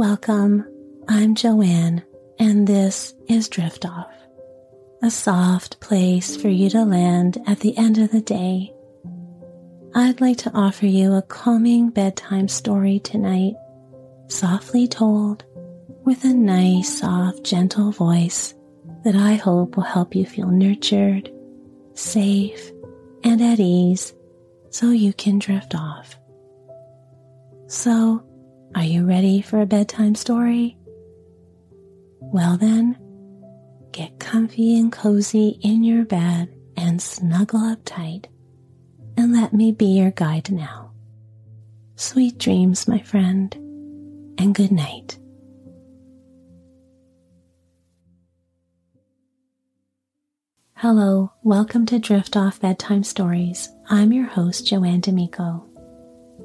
Welcome. I'm Joanne, and this is Drift Off, a soft place for you to land at the end of the day. I'd like to offer you a calming bedtime story tonight, softly told with a nice, soft, gentle voice that I hope will help you feel nurtured, safe, and at ease so you can drift off. So, are you ready for a bedtime story? Well, then, get comfy and cozy in your bed and snuggle up tight, and let me be your guide now. Sweet dreams, my friend, and good night. Hello, welcome to Drift Off Bedtime Stories. I'm your host, Joanne D'Amico.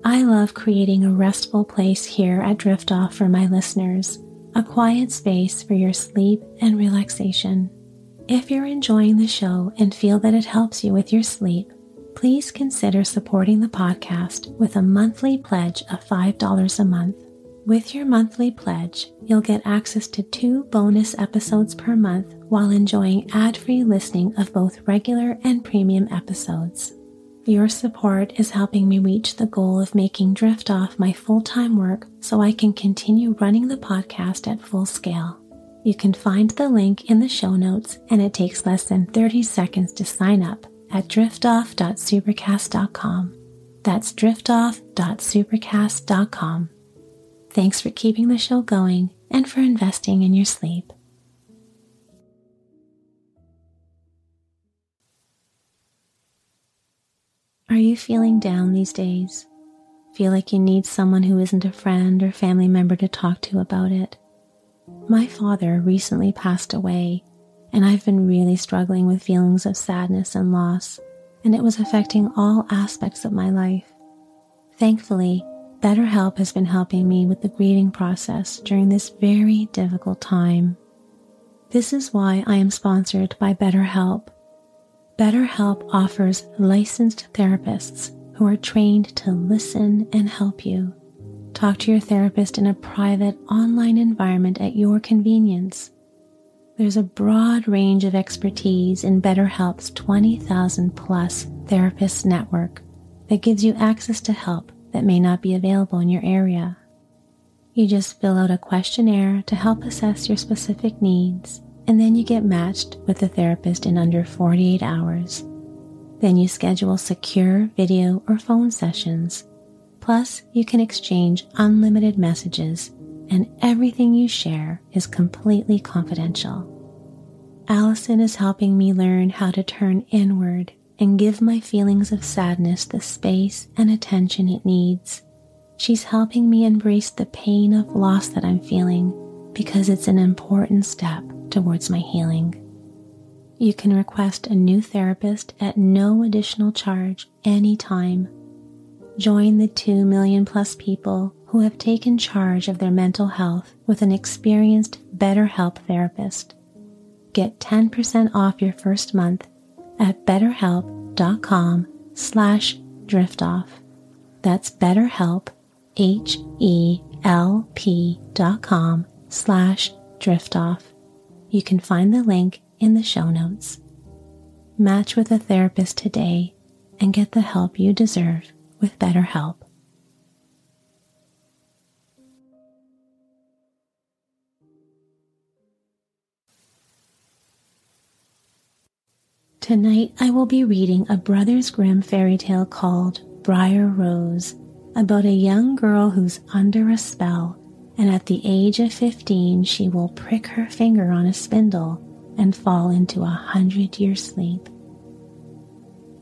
I love creating a restful place here at Drift Off for my listeners, a quiet space for your sleep and relaxation. If you're enjoying the show and feel that it helps you with your sleep, please consider supporting the podcast with a monthly pledge of $5 a month. With your monthly pledge, you'll get access to two bonus episodes per month while enjoying ad free listening of both regular and premium episodes. Your support is helping me reach the goal of making Drift Off my full time work so I can continue running the podcast at full scale. You can find the link in the show notes, and it takes less than 30 seconds to sign up at driftoff.supercast.com. That's driftoff.supercast.com. Thanks for keeping the show going and for investing in your sleep. Are you feeling down these days? Feel like you need someone who isn't a friend or family member to talk to about it? My father recently passed away, and I've been really struggling with feelings of sadness and loss, and it was affecting all aspects of my life. Thankfully, BetterHelp has been helping me with the grieving process during this very difficult time. This is why I am sponsored by BetterHelp. BetterHelp offers licensed therapists who are trained to listen and help you. Talk to your therapist in a private online environment at your convenience. There's a broad range of expertise in BetterHelp's 20,000 plus therapist network that gives you access to help that may not be available in your area. You just fill out a questionnaire to help assess your specific needs, and then you get matched with a therapist in under 48 hours. Then you schedule secure video or phone sessions. Plus, you can exchange unlimited messages, and everything you share is completely confidential. Allison is helping me learn how to turn inward and give my feelings of sadness the space and attention it needs. She's helping me embrace the pain of loss that I'm feeling because it's an important step towards my healing. You can request a new therapist at no additional charge anytime. Join the 2 million plus people who have taken charge of their mental health with an experienced BetterHelp therapist. Get 10% off your first month at betterhelp.com slash driftoff. That's betterhelp, H-E-L-P dot com slash driftoff. You can find the link in the show notes. Match with a therapist today and get the help you deserve with BetterHelp. Tonight I will be reading a Brothers Grimm fairy tale called Briar Rose about a young girl who's under a spell, and at the age of 15 she will prick her finger on a spindle and fall into a hundred year sleep.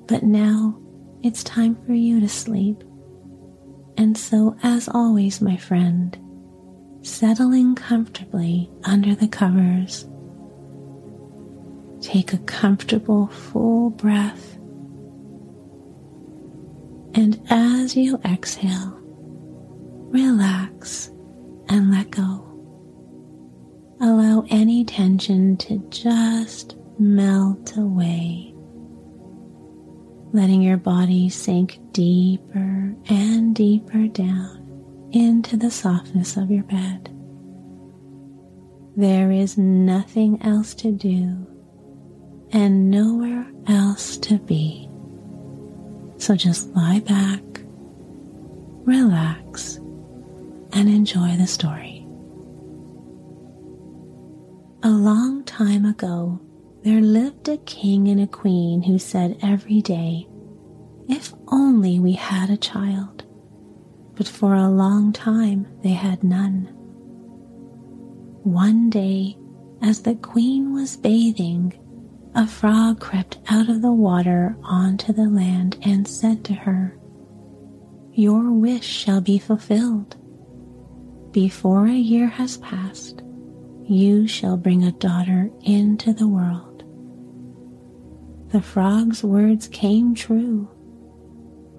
But now it's time for you to sleep. And so, as always, my friend, settling comfortably under the covers Take a comfortable full breath. And as you exhale, relax and let go. Allow any tension to just melt away, letting your body sink deeper and deeper down into the softness of your bed. There is nothing else to do and nowhere else to be. So just lie back, relax, and enjoy the story. A long time ago, there lived a king and a queen who said every day, If only we had a child. But for a long time they had none. One day, as the queen was bathing, a frog crept out of the water onto the land and said to her, Your wish shall be fulfilled. Before a year has passed, you shall bring a daughter into the world. The frog's words came true.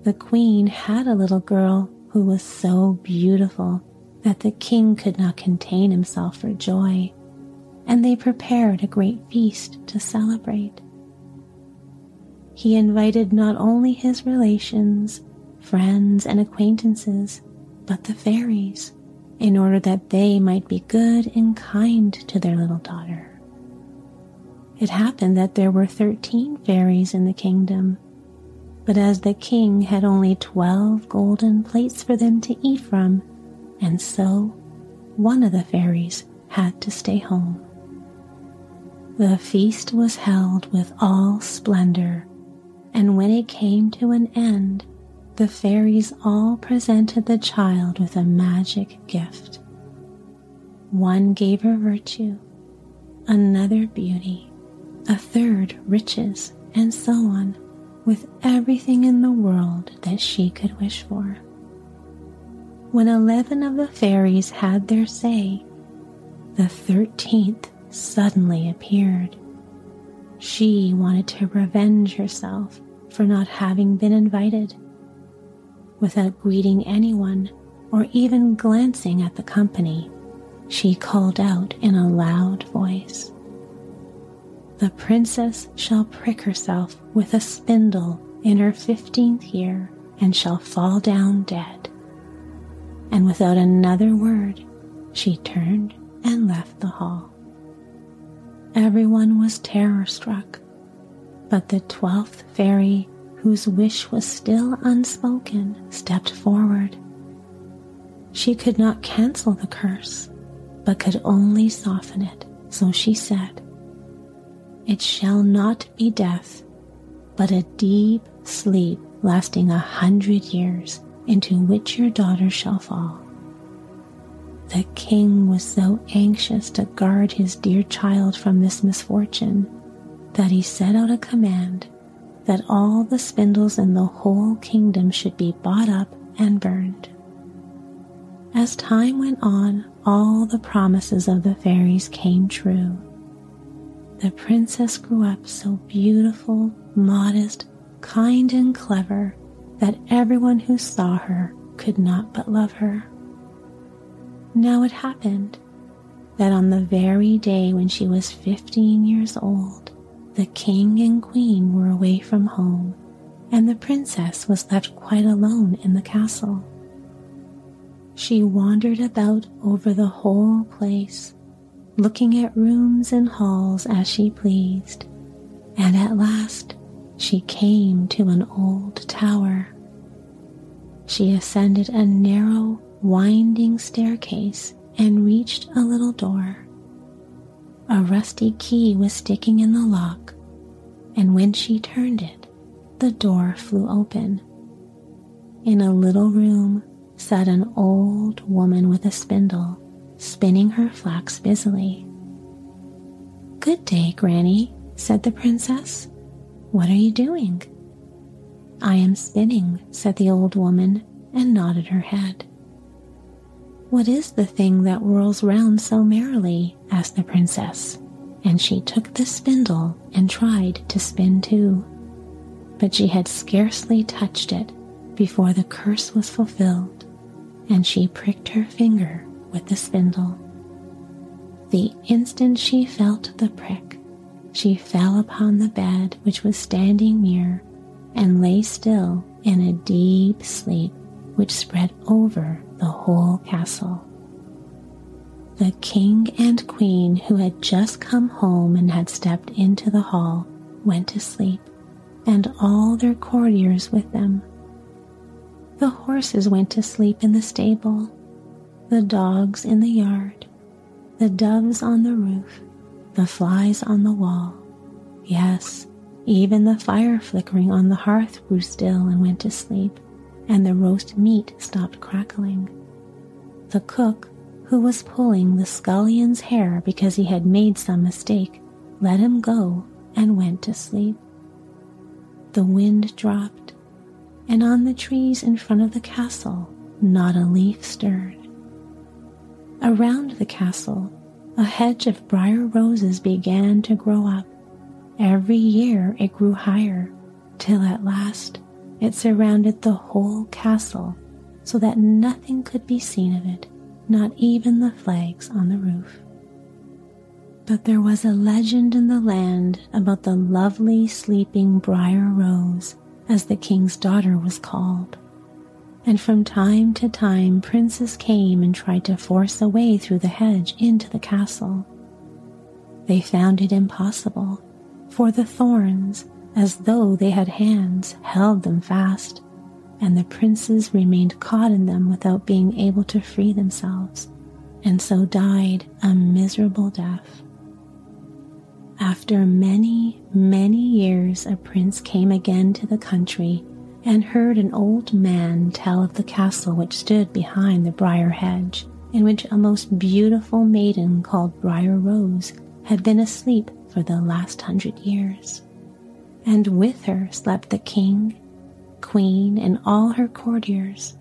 The queen had a little girl who was so beautiful that the king could not contain himself for joy, and they prepared a great feast to celebrate. He invited not only his relations, friends, and acquaintances, but the fairies, in order that they might be good and kind to their little daughter. It happened that there were thirteen fairies in the kingdom, but as the king had only twelve golden plates for them to eat from, and so one of the fairies had to stay home. The feast was held with all splendor, and when it came to an end, the fairies all presented the child with a magic gift. One gave her virtue, another beauty, a third riches, and so on, with everything in the world that she could wish for. When eleven of the fairies had their say, the thirteenth suddenly appeared. She wanted to revenge herself for not having been invited. Without greeting anyone or even glancing at the company, she called out in a loud voice The princess shall prick herself with a spindle in her fifteenth year and shall fall down dead and without another word, she turned and left the hall. Everyone was terror struck, but the twelfth fairy, whose wish was still unspoken, stepped forward. She could not cancel the curse, but could only soften it, so she said, It shall not be death, but a deep sleep lasting a hundred years into which your daughter shall fall. The king was so anxious to guard his dear child from this misfortune that he set out a command that all the spindles in the whole kingdom should be bought up and burned. As time went on, all the promises of the fairies came true. The princess grew up so beautiful, modest, kind, and clever that everyone who saw her could not but love her. Now it happened that on the very day when she was 15 years old, the king and queen were away from home, and the princess was left quite alone in the castle. She wandered about over the whole place, looking at rooms and halls as she pleased, and at last she came to an old tower. She ascended a narrow, winding staircase and reached a little door. A rusty key was sticking in the lock, and when she turned it, the door flew open. In a little room sat an old woman with a spindle, spinning her flax busily. Good day, Granny, said the princess. What are you doing? I am spinning, said the old woman, and nodded her head. What is the thing that whirls round so merrily? asked the princess, and she took the spindle and tried to spin too. But she had scarcely touched it before the curse was fulfilled, and she pricked her finger with the spindle. The instant she felt the prick, she fell upon the bed which was standing near and lay still in a deep sleep which spread over the whole castle. the king and queen, who had just come home and had stepped into the hall, went to sleep, and all their courtiers with them. The horses went to sleep in the stable, the dogs in the yard, the doves on the roof, the flies on the wall. Yes, even the fire flickering on the hearth grew still and went to sleep, and the roast meat stopped crackling. The cook, who was pulling the scullion's hair because he had made some mistake, let him go and went to sleep. The wind dropped, and on the trees in front of the castle, not a leaf stirred. Around the castle, a hedge of briar roses began to grow up. Every year it grew higher, till at last it surrounded the whole castle so that nothing could be seen of it, not even the flags on the roof. But there was a legend in the land about the lovely sleeping Briar Rose, as the king's daughter was called. And from time to time, princes came and tried to force a way through the hedge into the castle. They found it impossible, for the thorns, as though they had hands, held them fast, and the princes remained caught in them without being able to free themselves, and so died a miserable death. After many, many years, a prince came again to the country and heard an old man tell of the castle which stood behind the briar hedge, in which a most beautiful maiden called Briar Rose had been asleep for the last hundred years. And with her slept the king, queen, and all her courtiers.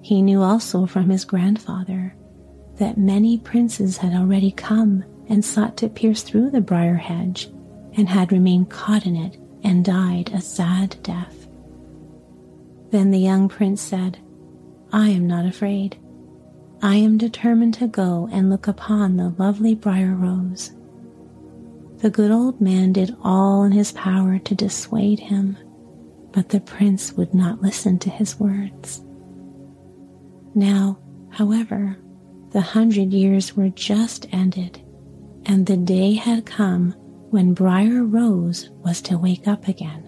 He knew also from his grandfather that many princes had already come and sought to pierce through the briar hedge, and had remained caught in it and died a sad death. Then the young prince said, I am not afraid. I am determined to go and look upon the lovely briar rose. The good old man did all in his power to dissuade him, but the prince would not listen to his words. Now, however, the hundred years were just ended, and the day had come when Briar Rose was to wake up again.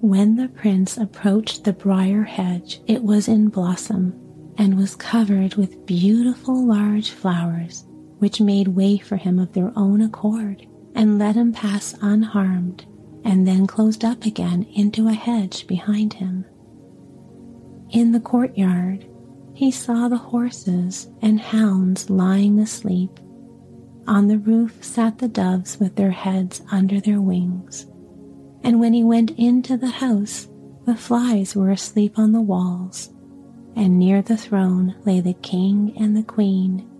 When the prince approached the briar hedge, it was in blossom and was covered with beautiful large flowers, which made way for him of their own accord and let him pass unharmed, and then closed up again into a hedge behind him. In the courtyard, he saw the horses and hounds lying asleep on the roof sat the doves with their heads under their wings. And when he went into the house, the flies were asleep on the walls, and near the throne lay the king and the queen.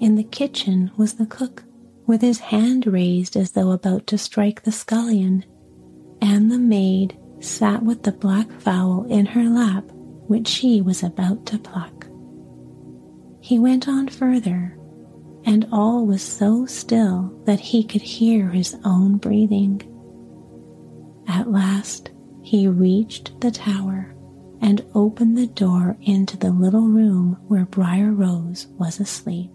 In the kitchen was the cook, with his hand raised as though about to strike the scullion, and the maid sat with the black fowl in her lap, which she was about to pluck. He went on further and all was so still that he could hear his own breathing. At last, he reached the tower and opened the door into the little room where Briar Rose was asleep.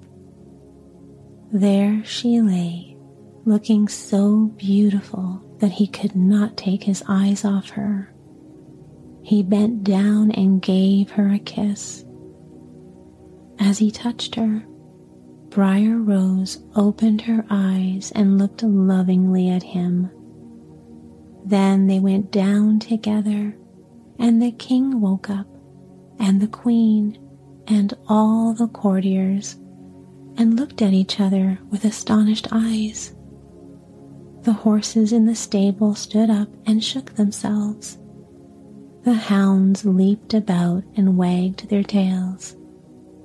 There she lay, looking so beautiful that he could not take his eyes off her. He bent down and gave her a kiss. As he touched her, Briar Rose opened her eyes and looked lovingly at him. Then they went down together, and the king woke up, and the queen, and all the courtiers, and looked at each other with astonished eyes. The horses in the stable stood up and shook themselves. The hounds leaped about and wagged their tails.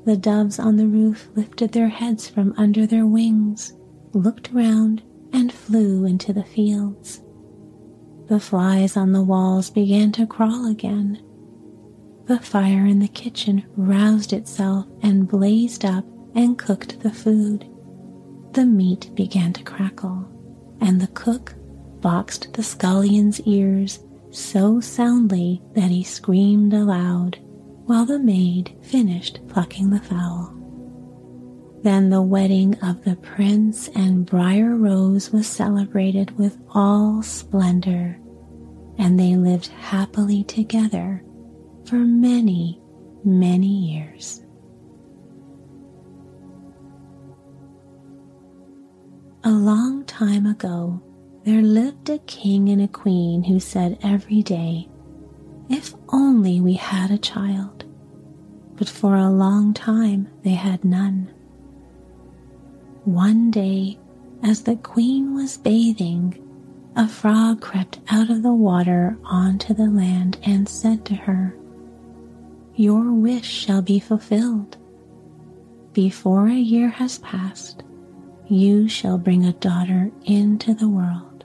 The doves on the roof lifted their heads from under their wings, looked round, and flew into the fields. The flies on the walls began to crawl again. The fire in the kitchen roused itself and blazed up and cooked the food. The meat began to crackle, and the cook boxed the scullion's ears so soundly that he screamed aloud while the maid finished plucking the fowl. Then the wedding of the prince and Briar Rose was celebrated with all splendor, and they lived happily together for many, many years. A long time ago, there lived a king and a queen who said every day, If only we had a child. But for a long time they had none. One day, as the queen was bathing, a frog crept out of the water onto the land and said to her, Your wish shall be fulfilled. Before a year has passed, you shall bring a daughter into the world.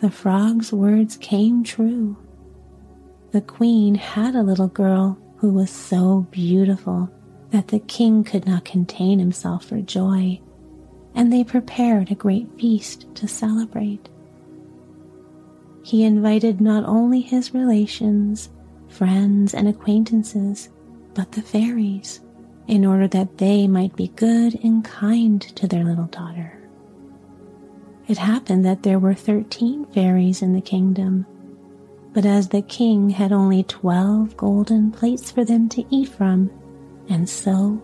The frog's words came true. The queen had a little girl who was so beautiful that the king could not contain himself for joy, and they prepared a great feast to celebrate. He invited not only his relations, friends, and acquaintances, but the fairies in order that they might be good and kind to their little daughter. It happened that there were thirteen fairies in the kingdom, but as the king had only twelve golden plates for them to eat from, and so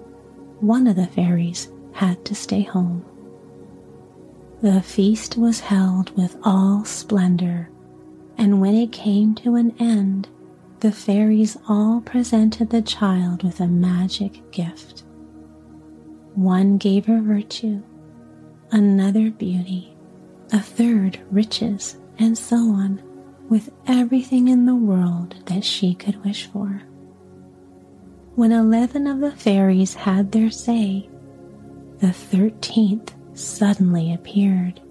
one of the fairies had to stay home. The feast was held with all splendor, and when it came to an end, the fairies all presented the child with a magic gift. One gave her virtue, another beauty, a third riches, and so on, with everything in the world that she could wish for. When eleven of the fairies had their say, the thirteenth suddenly appeared.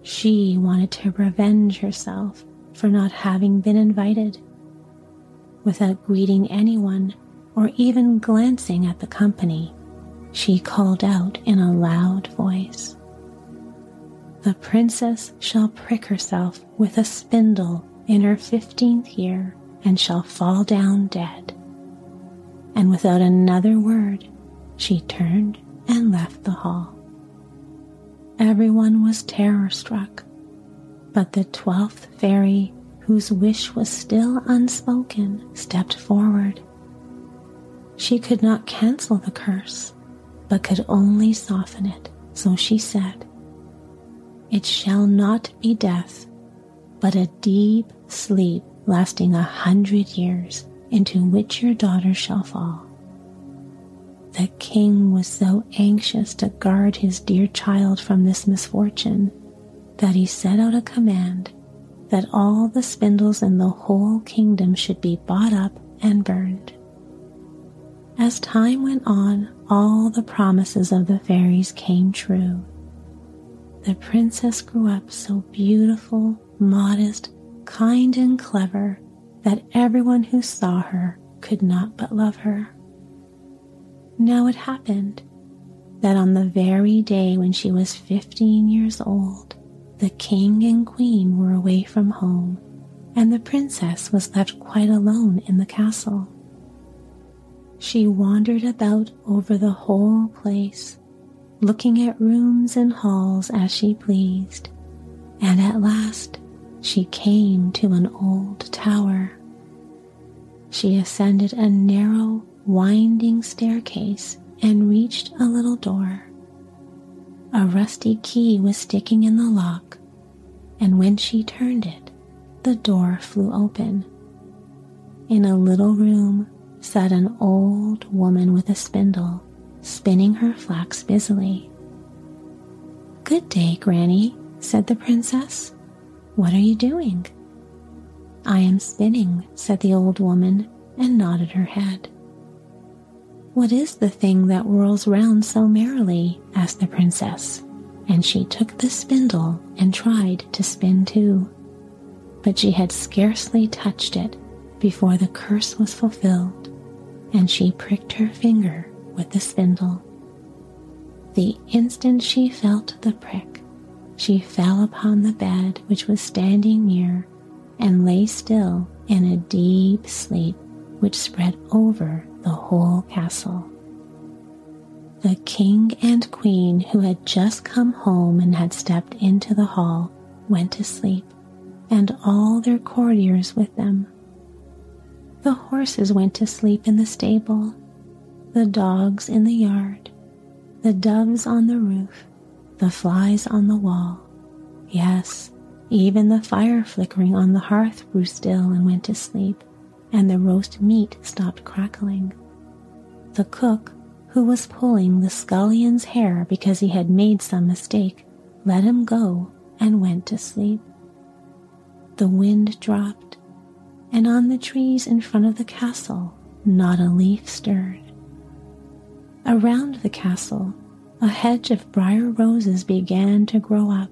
She wanted to revenge herself for not having been invited without greeting anyone or even glancing at the company, she called out in a loud voice. The princess shall prick herself with a spindle in her fifteenth year and shall fall down dead. And without another word, she turned and left the hall. Everyone was terror struck, but the twelfth fairy whose wish was still unspoken, stepped forward. She could not cancel the curse, but could only soften it, so she said, It shall not be death, but a deep sleep lasting a hundred years, into which your daughter shall fall. The king was so anxious to guard his dear child from this misfortune that he set out a command that all the spindles in the whole kingdom should be bought up and burned. As time went on, all the promises of the fairies came true. The princess grew up so beautiful, modest, kind, and clever that everyone who saw her could not but love her. Now it happened that on the very day when she was 15 years old, the king and queen were away from home, and the princess was left quite alone in the castle. She wandered about over the whole place, looking at rooms and halls as she pleased, and at last she came to an old tower. She ascended a narrow, winding staircase and reached a little door. A rusty key was sticking in the lock, and when she turned it, the door flew open. In a little room sat an old woman with a spindle, spinning her flax busily. Good day, Granny, said the princess. What are you doing? I am spinning, said the old woman, and nodded her head. What is the thing that whirls round so merrily? asked the princess, and she took the spindle and tried to spin too. But she had scarcely touched it before the curse was fulfilled, and she pricked her finger with the spindle. The instant she felt the prick, she fell upon the bed which was standing near and lay still in a deep sleep which spread over the whole castle. the king and queen, who had just come home and had stepped into the hall, went to sleep, and all their courtiers with them. The horses went to sleep in the stable, the dogs in the yard, the doves on the roof, the flies on the wall. Yes, even the fire flickering on the hearth grew still and went to sleep, and the roast meat stopped crackling. The cook, who was pulling the scullion's hair because he had made some mistake, let him go and went to sleep. The wind dropped, and on the trees in front of the castle, not a leaf stirred. Around the castle, a hedge of briar roses began to grow up.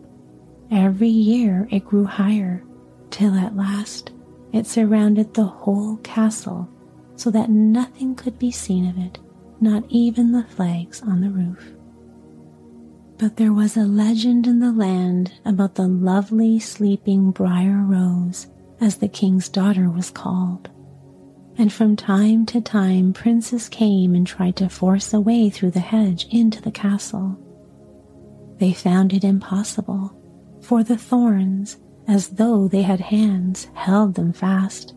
Every year it grew higher, till at last it surrounded the whole castle so that nothing could be seen of it, not even the flags on the roof. But there was a legend in the land about the lovely sleeping Briar Rose, as the king's daughter was called. And from time to time, princes came and tried to force a way through the hedge into the castle. They found it impossible, for the thorns, as though they had hands, held them fast,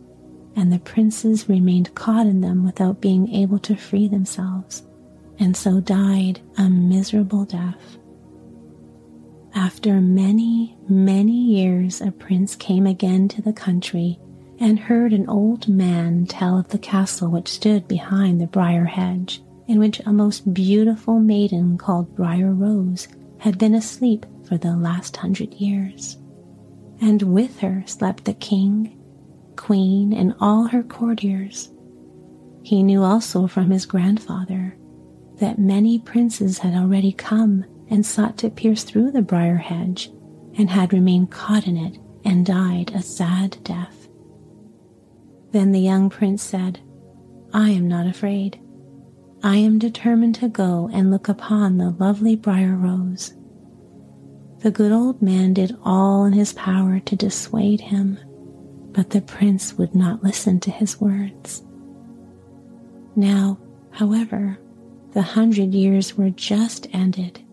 and the princes remained caught in them without being able to free themselves, and so died a miserable death. After many, many years, a prince came again to the country and heard an old man tell of the castle which stood behind the briar hedge, in which a most beautiful maiden called Briar Rose had been asleep for the last hundred years. And with her slept the king, queen, and all her courtiers. He knew also from his grandfather that many princes had already come and sought to pierce through the briar hedge and had remained caught in it and died a sad death. Then the young prince said, I am not afraid. I am determined to go and look upon the lovely briar rose. The good old man did all in his power to dissuade him, but the prince would not listen to his words. Now, however, the hundred years were just ended,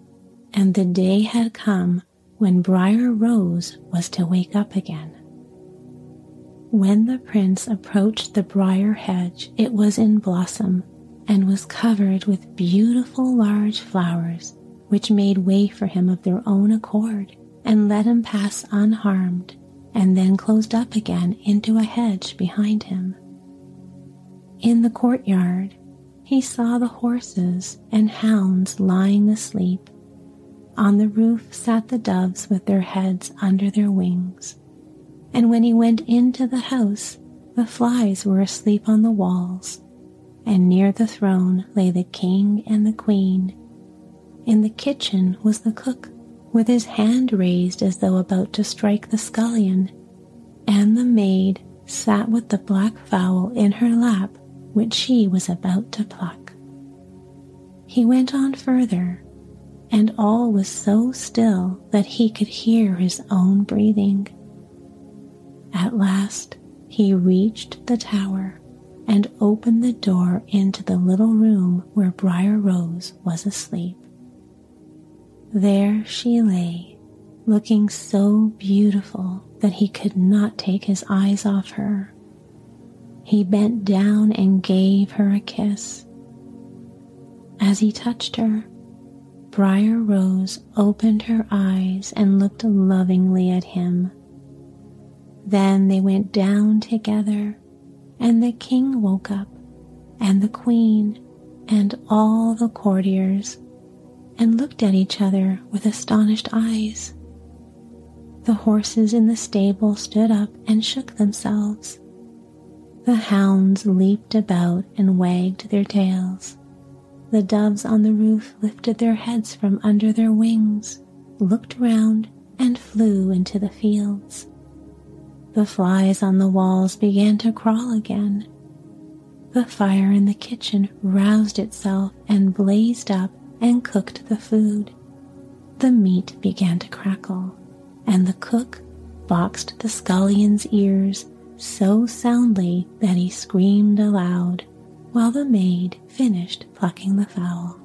and the day had come when Briar Rose was to wake up again. When the prince approached the briar hedge, it was in blossom and was covered with beautiful large flowers, which made way for him of their own accord and let him pass unharmed, and then closed up again into a hedge behind him. In the courtyard, he saw the horses and hounds lying asleep on the roof sat the doves with their heads under their wings. And when he went into the house, the flies were asleep on the walls, and near the throne lay the king and the queen. In the kitchen was the cook, with his hand raised as though about to strike the scullion, and the maid sat with the black fowl in her lap, which she was about to pluck. He went on further and all was so still that he could hear his own breathing. At last, he reached the tower and opened the door into the little room where Briar Rose was asleep. There she lay, looking so beautiful that he could not take his eyes off her. He bent down and gave her a kiss. As he touched her, Briar Rose opened her eyes and looked lovingly at him. Then they went down together, and the king woke up, and the queen, and all the courtiers, and looked at each other with astonished eyes. The horses in the stable stood up and shook themselves. The hounds leaped about and wagged their tails. The doves on the roof lifted their heads from under their wings, looked round, and flew into the fields. The flies on the walls began to crawl again. The fire in the kitchen roused itself and blazed up and cooked the food. The meat began to crackle, and the cook boxed the scullion's ears so soundly that he screamed aloud while the maid finished plucking the fowl.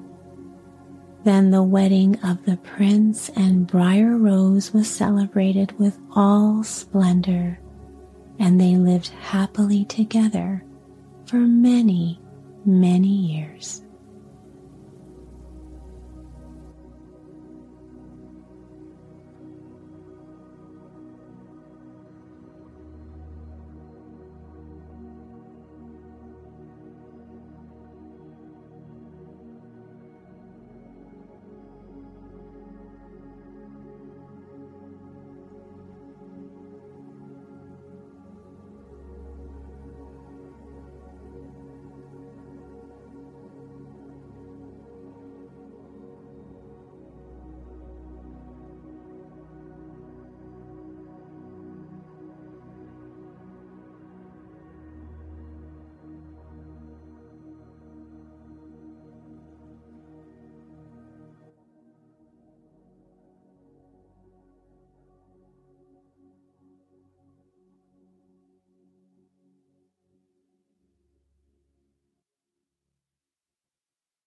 Then the wedding of the prince and Briar Rose was celebrated with all splendor, and they lived happily together for many, many years.